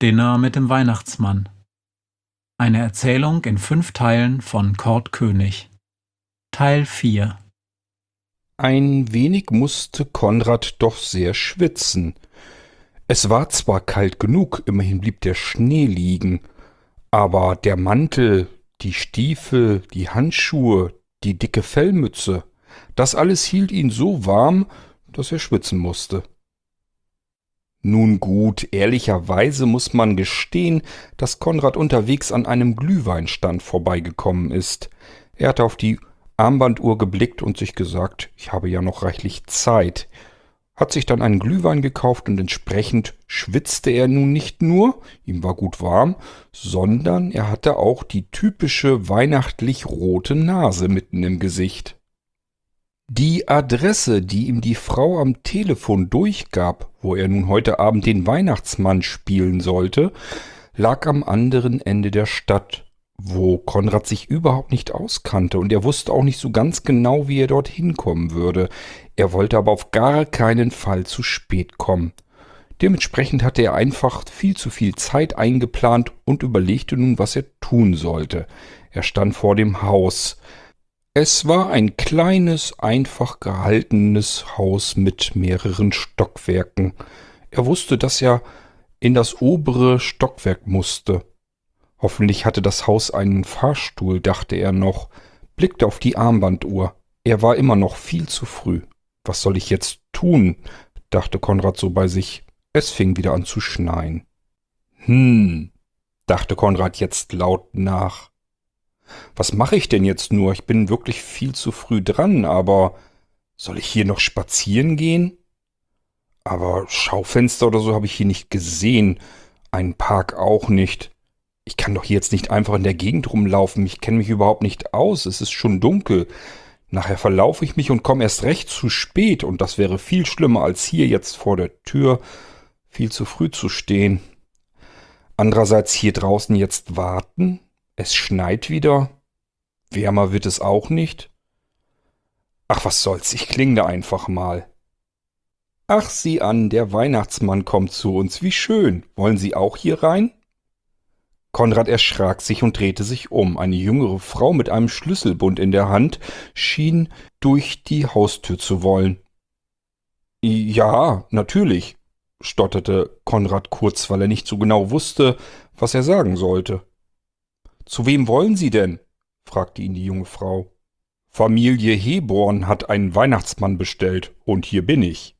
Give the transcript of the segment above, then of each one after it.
Dinner mit dem Weihnachtsmann. Eine Erzählung in fünf Teilen von Kurt König. Teil 4 Ein wenig musste Konrad doch sehr schwitzen. Es war zwar kalt genug, immerhin blieb der Schnee liegen, aber der Mantel, die Stiefel, die Handschuhe, die dicke Fellmütze, das alles hielt ihn so warm, dass er schwitzen musste. Nun gut, ehrlicherweise muss man gestehen, dass Konrad unterwegs an einem Glühweinstand vorbeigekommen ist. Er hatte auf die Armbanduhr geblickt und sich gesagt, ich habe ja noch reichlich Zeit. Hat sich dann einen Glühwein gekauft und entsprechend schwitzte er nun nicht nur, ihm war gut warm, sondern er hatte auch die typische weihnachtlich rote Nase mitten im Gesicht. Die Adresse, die ihm die Frau am Telefon durchgab, wo er nun heute Abend den Weihnachtsmann spielen sollte, lag am anderen Ende der Stadt, wo Konrad sich überhaupt nicht auskannte und er wusste auch nicht so ganz genau, wie er dorthin kommen würde. Er wollte aber auf gar keinen Fall zu spät kommen. Dementsprechend hatte er einfach viel zu viel Zeit eingeplant und überlegte nun, was er tun sollte. Er stand vor dem Haus. Es war ein kleines, einfach gehaltenes Haus mit mehreren Stockwerken. Er wusste, dass er in das obere Stockwerk musste. Hoffentlich hatte das Haus einen Fahrstuhl, dachte er noch, blickte auf die Armbanduhr. Er war immer noch viel zu früh. Was soll ich jetzt tun? dachte Konrad so bei sich. Es fing wieder an zu schneien. Hm, dachte Konrad jetzt laut nach. Was mache ich denn jetzt nur? Ich bin wirklich viel zu früh dran, aber soll ich hier noch spazieren gehen? Aber Schaufenster oder so habe ich hier nicht gesehen. Einen Park auch nicht. Ich kann doch hier jetzt nicht einfach in der Gegend rumlaufen. Ich kenne mich überhaupt nicht aus. Es ist schon dunkel. Nachher verlaufe ich mich und komme erst recht zu spät. Und das wäre viel schlimmer, als hier jetzt vor der Tür viel zu früh zu stehen. Andererseits hier draußen jetzt warten. Es schneit wieder. Wärmer wird es auch nicht. Ach, was soll's, ich klinge einfach mal. Ach, sieh an, der Weihnachtsmann kommt zu uns. Wie schön. Wollen Sie auch hier rein? Konrad erschrak sich und drehte sich um. Eine jüngere Frau mit einem Schlüsselbund in der Hand schien durch die Haustür zu wollen. Ja, natürlich, stotterte Konrad kurz, weil er nicht so genau wusste, was er sagen sollte. Zu wem wollen Sie denn? fragte ihn die junge Frau. Familie Heborn hat einen Weihnachtsmann bestellt, und hier bin ich.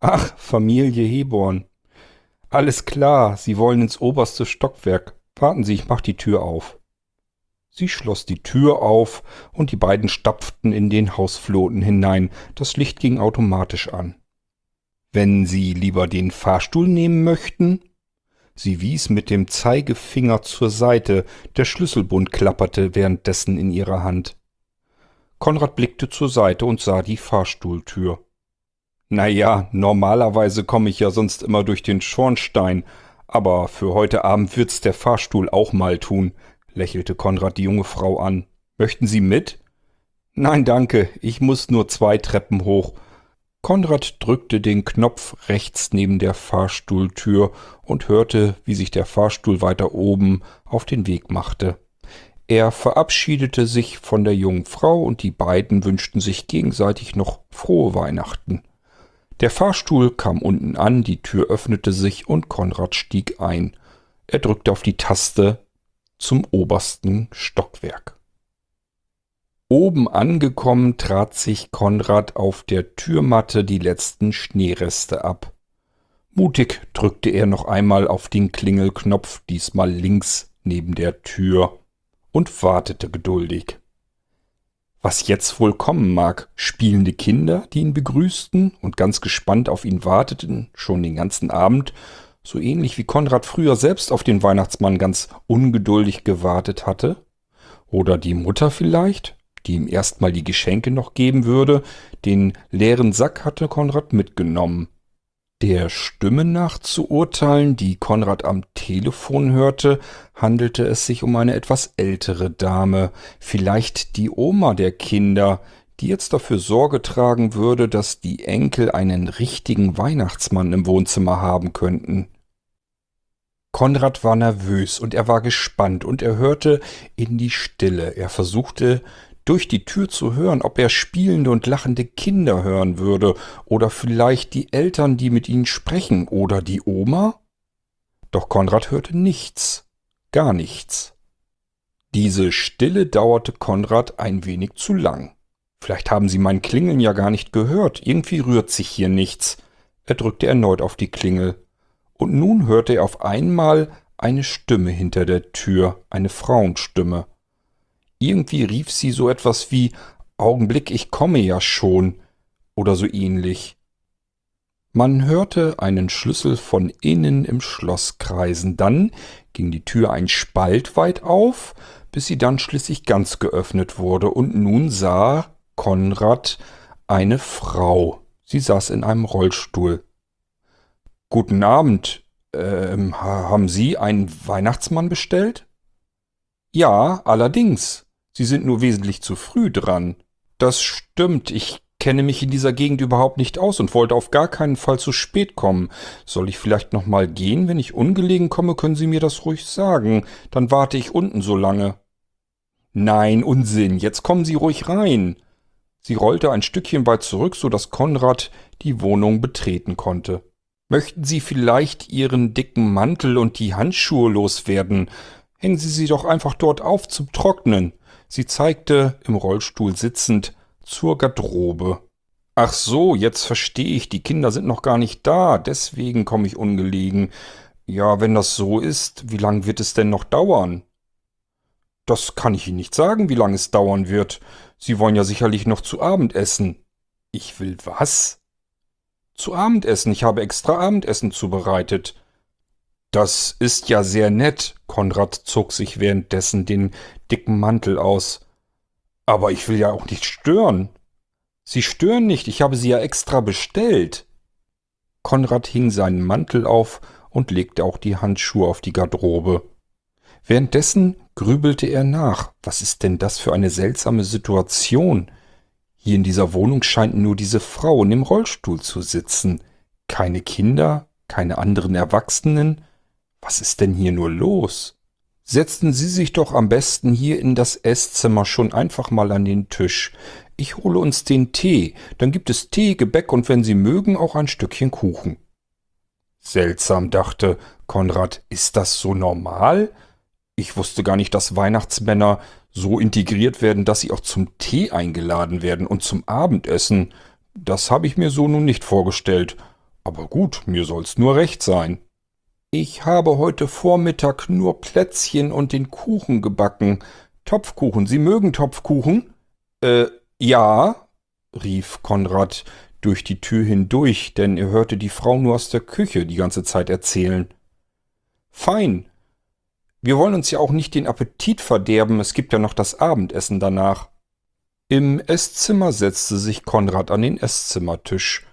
Ach, Familie Heborn. Alles klar, Sie wollen ins oberste Stockwerk. Warten Sie, ich mach die Tür auf. Sie schloss die Tür auf, und die beiden stapften in den Hausfloten hinein. Das Licht ging automatisch an. Wenn Sie lieber den Fahrstuhl nehmen möchten, Sie wies mit dem Zeigefinger zur Seite, der Schlüsselbund klapperte währenddessen in ihrer Hand. Konrad blickte zur Seite und sah die Fahrstuhltür. Na ja, normalerweise komme ich ja sonst immer durch den Schornstein, aber für heute Abend wird's der Fahrstuhl auch mal tun, lächelte Konrad die junge Frau an. Möchten Sie mit? Nein, danke, ich muss nur zwei Treppen hoch Konrad drückte den Knopf rechts neben der Fahrstuhltür und hörte, wie sich der Fahrstuhl weiter oben auf den Weg machte. Er verabschiedete sich von der jungen Frau und die beiden wünschten sich gegenseitig noch frohe Weihnachten. Der Fahrstuhl kam unten an, die Tür öffnete sich und Konrad stieg ein. Er drückte auf die Taste zum obersten Stockwerk. Oben angekommen trat sich Konrad auf der Türmatte die letzten Schneereste ab. Mutig drückte er noch einmal auf den Klingelknopf, diesmal links neben der Tür, und wartete geduldig. Was jetzt wohl kommen mag, spielende Kinder, die ihn begrüßten und ganz gespannt auf ihn warteten, schon den ganzen Abend, so ähnlich wie Konrad früher selbst auf den Weihnachtsmann ganz ungeduldig gewartet hatte? Oder die Mutter vielleicht? Die ihm erstmal die Geschenke noch geben würde. Den leeren Sack hatte Konrad mitgenommen. Der Stimme nach zu urteilen, die Konrad am Telefon hörte, handelte es sich um eine etwas ältere Dame, vielleicht die Oma der Kinder, die jetzt dafür Sorge tragen würde, dass die Enkel einen richtigen Weihnachtsmann im Wohnzimmer haben könnten. Konrad war nervös und er war gespannt und er hörte in die Stille. Er versuchte durch die Tür zu hören, ob er spielende und lachende Kinder hören würde oder vielleicht die Eltern, die mit ihnen sprechen oder die Oma. Doch Konrad hörte nichts, gar nichts. Diese Stille dauerte Konrad ein wenig zu lang. Vielleicht haben Sie mein Klingeln ja gar nicht gehört. Irgendwie rührt sich hier nichts. Er drückte erneut auf die Klingel. Und nun hörte er auf einmal eine Stimme hinter der Tür, eine Frauenstimme. Irgendwie rief sie so etwas wie Augenblick, ich komme ja schon oder so ähnlich. Man hörte einen Schlüssel von innen im Schloss kreisen, dann ging die Tür ein Spalt weit auf, bis sie dann schließlich ganz geöffnet wurde, und nun sah Konrad eine Frau. Sie saß in einem Rollstuhl. Guten Abend. Ähm, haben Sie einen Weihnachtsmann bestellt? Ja, allerdings. Sie sind nur wesentlich zu früh dran. Das stimmt. Ich kenne mich in dieser Gegend überhaupt nicht aus und wollte auf gar keinen Fall zu spät kommen. Soll ich vielleicht noch mal gehen? Wenn ich ungelegen komme, können Sie mir das ruhig sagen. Dann warte ich unten so lange. Nein, Unsinn. Jetzt kommen Sie ruhig rein. Sie rollte ein Stückchen weit zurück, so dass Konrad die Wohnung betreten konnte. Möchten Sie vielleicht Ihren dicken Mantel und die Handschuhe loswerden? Hängen Sie sie doch einfach dort auf zum Trocknen. Sie zeigte, im Rollstuhl sitzend, zur Garderobe. Ach so, jetzt verstehe ich, die Kinder sind noch gar nicht da, deswegen komme ich ungelegen. Ja, wenn das so ist, wie lang wird es denn noch dauern? Das kann ich Ihnen nicht sagen, wie lange es dauern wird. Sie wollen ja sicherlich noch zu Abend essen. Ich will was? Zu Abendessen. Ich habe extra Abendessen zubereitet. Das ist ja sehr nett. Konrad zog sich währenddessen den dicken Mantel aus. Aber ich will ja auch nicht stören. Sie stören nicht, ich habe sie ja extra bestellt. Konrad hing seinen Mantel auf und legte auch die Handschuhe auf die Garderobe. Währenddessen grübelte er nach. Was ist denn das für eine seltsame Situation? Hier in dieser Wohnung scheint nur diese Frau in dem Rollstuhl zu sitzen. Keine Kinder, keine anderen Erwachsenen. Was ist denn hier nur los? Setzen Sie sich doch am besten hier in das Esszimmer schon einfach mal an den Tisch. Ich hole uns den Tee, dann gibt es Tee, Gebäck und wenn Sie mögen auch ein Stückchen Kuchen. Seltsam, dachte Konrad, ist das so normal? Ich wusste gar nicht, dass Weihnachtsmänner so integriert werden, dass sie auch zum Tee eingeladen werden und zum Abendessen. Das habe ich mir so nun nicht vorgestellt. Aber gut, mir soll's nur recht sein. Ich habe heute Vormittag nur Plätzchen und den Kuchen gebacken. Topfkuchen. Sie mögen Topfkuchen? Äh, ja, rief Konrad durch die Tür hindurch, denn er hörte die Frau nur aus der Küche die ganze Zeit erzählen. Fein, wir wollen uns ja auch nicht den Appetit verderben, es gibt ja noch das Abendessen danach. Im Esszimmer setzte sich Konrad an den Esszimmertisch.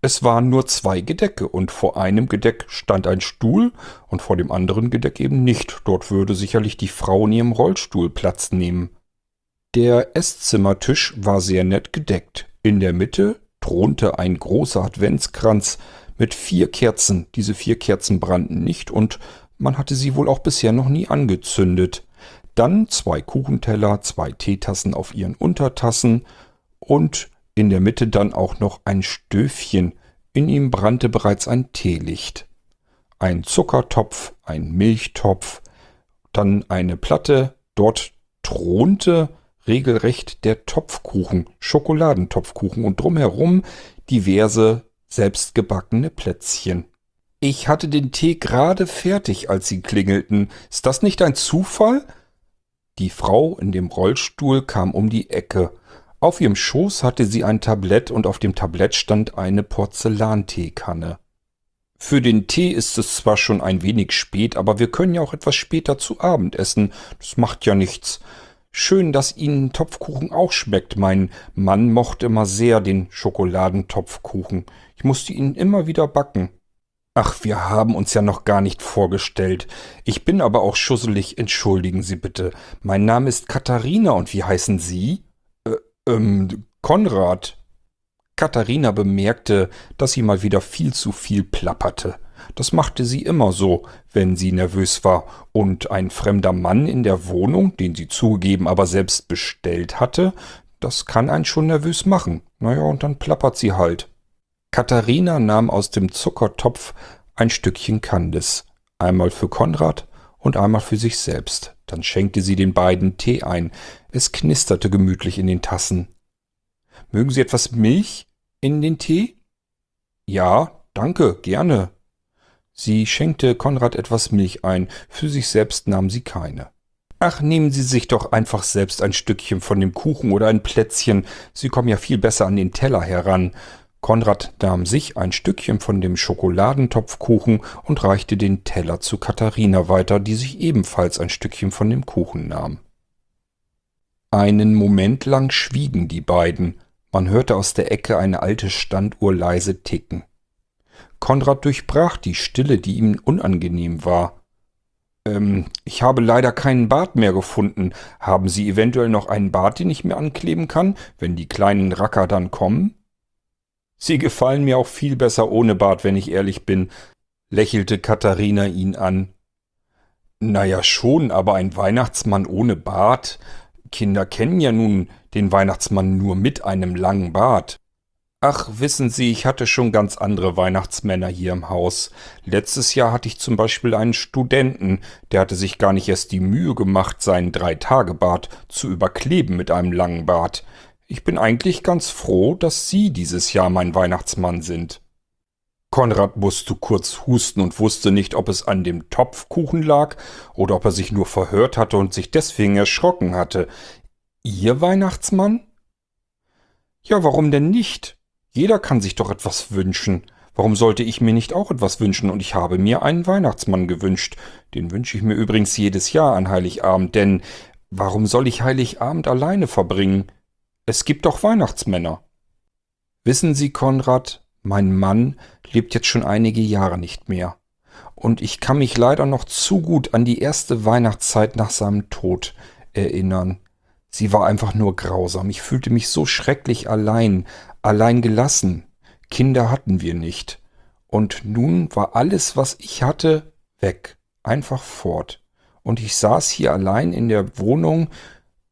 Es waren nur zwei Gedecke und vor einem Gedeck stand ein Stuhl und vor dem anderen Gedeck eben nicht. Dort würde sicherlich die Frau in ihrem Rollstuhl Platz nehmen. Der Esszimmertisch war sehr nett gedeckt. In der Mitte thronte ein großer Adventskranz mit vier Kerzen. Diese vier Kerzen brannten nicht und man hatte sie wohl auch bisher noch nie angezündet. Dann zwei Kuchenteller, zwei Teetassen auf ihren Untertassen und in der Mitte dann auch noch ein Stöfchen. In ihm brannte bereits ein Teelicht. Ein Zuckertopf, ein Milchtopf, dann eine Platte. Dort thronte regelrecht der Topfkuchen, Schokoladentopfkuchen und drumherum diverse selbstgebackene Plätzchen. Ich hatte den Tee gerade fertig, als Sie klingelten. Ist das nicht ein Zufall? Die Frau in dem Rollstuhl kam um die Ecke. Auf ihrem Schoß hatte sie ein Tablett und auf dem Tablett stand eine Porzellanteekanne. Für den Tee ist es zwar schon ein wenig spät, aber wir können ja auch etwas später zu Abend essen. Das macht ja nichts. Schön, dass Ihnen Topfkuchen auch schmeckt. Mein Mann mochte immer sehr den Schokoladentopfkuchen. Ich musste ihn immer wieder backen. Ach, wir haben uns ja noch gar nicht vorgestellt. Ich bin aber auch schusselig, entschuldigen Sie bitte. Mein Name ist Katharina und wie heißen Sie? Äh, ähm, Konrad. Katharina bemerkte, dass sie mal wieder viel zu viel plapperte. Das machte sie immer so, wenn sie nervös war, und ein fremder Mann in der Wohnung, den sie zugegeben aber selbst bestellt hatte, das kann einen schon nervös machen. Naja, und dann plappert sie halt. Katharina nahm aus dem Zuckertopf ein Stückchen Kandis, einmal für Konrad und einmal für sich selbst. Dann schenkte sie den beiden Tee ein. Es knisterte gemütlich in den Tassen. Mögen Sie etwas Milch in den Tee? Ja, danke, gerne. Sie schenkte Konrad etwas Milch ein, für sich selbst nahm sie keine. Ach, nehmen Sie sich doch einfach selbst ein Stückchen von dem Kuchen oder ein Plätzchen, Sie kommen ja viel besser an den Teller heran. Konrad nahm sich ein Stückchen von dem Schokoladentopfkuchen und reichte den Teller zu Katharina weiter, die sich ebenfalls ein Stückchen von dem Kuchen nahm. Einen Moment lang schwiegen die beiden, man hörte aus der Ecke eine alte Standuhr leise ticken. Konrad durchbrach die Stille, die ihm unangenehm war. Ähm, ich habe leider keinen Bart mehr gefunden. Haben Sie eventuell noch einen Bart, den ich mir ankleben kann, wenn die kleinen Racker dann kommen? Sie gefallen mir auch viel besser ohne Bart, wenn ich ehrlich bin, lächelte Katharina ihn an. Naja, schon, aber ein Weihnachtsmann ohne Bart. Kinder kennen ja nun den Weihnachtsmann nur mit einem langen Bart. Ach, wissen Sie, ich hatte schon ganz andere Weihnachtsmänner hier im Haus. Letztes Jahr hatte ich zum Beispiel einen Studenten, der hatte sich gar nicht erst die Mühe gemacht, seinen Dreitagebart zu überkleben mit einem langen Bart. Ich bin eigentlich ganz froh, dass Sie dieses Jahr mein Weihnachtsmann sind. Konrad musste kurz husten und wusste nicht, ob es an dem Topfkuchen lag oder ob er sich nur verhört hatte und sich deswegen erschrocken hatte. Ihr Weihnachtsmann? Ja, warum denn nicht? Jeder kann sich doch etwas wünschen. Warum sollte ich mir nicht auch etwas wünschen? Und ich habe mir einen Weihnachtsmann gewünscht. Den wünsche ich mir übrigens jedes Jahr an Heiligabend, denn warum soll ich Heiligabend alleine verbringen? Es gibt doch Weihnachtsmänner. Wissen Sie, Konrad, mein Mann lebt jetzt schon einige Jahre nicht mehr. Und ich kann mich leider noch zu gut an die erste Weihnachtszeit nach seinem Tod erinnern. Sie war einfach nur grausam. Ich fühlte mich so schrecklich allein, allein gelassen. Kinder hatten wir nicht. Und nun war alles, was ich hatte, weg. Einfach fort. Und ich saß hier allein in der Wohnung.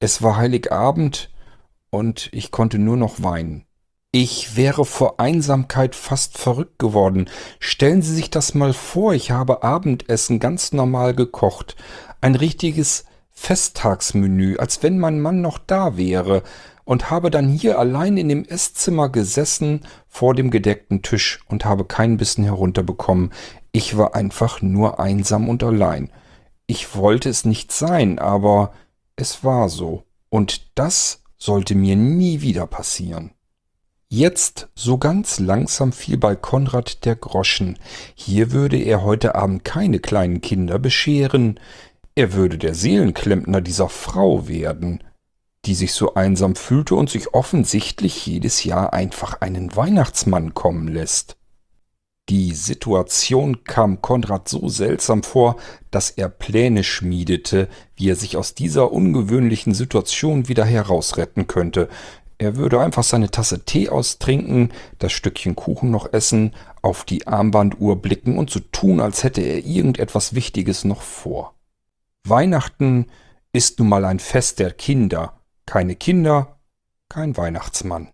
Es war Heiligabend und ich konnte nur noch weinen. Ich wäre vor Einsamkeit fast verrückt geworden. Stellen Sie sich das mal vor, ich habe Abendessen ganz normal gekocht. Ein richtiges Festtagsmenü, als wenn mein Mann noch da wäre, und habe dann hier allein in dem Esszimmer gesessen vor dem gedeckten Tisch und habe keinen Bissen herunterbekommen. Ich war einfach nur einsam und allein. Ich wollte es nicht sein, aber es war so. Und das sollte mir nie wieder passieren. Jetzt so ganz langsam fiel bei Konrad der Groschen. Hier würde er heute Abend keine kleinen Kinder bescheren. Er würde der Seelenklempner dieser Frau werden, die sich so einsam fühlte und sich offensichtlich jedes Jahr einfach einen Weihnachtsmann kommen lässt. Die Situation kam Konrad so seltsam vor, dass er Pläne schmiedete, wie er sich aus dieser ungewöhnlichen Situation wieder herausretten könnte. Er würde einfach seine Tasse Tee austrinken, das Stückchen Kuchen noch essen, auf die Armbanduhr blicken und so tun, als hätte er irgendetwas Wichtiges noch vor. Weihnachten ist nun mal ein Fest der Kinder. Keine Kinder, kein Weihnachtsmann.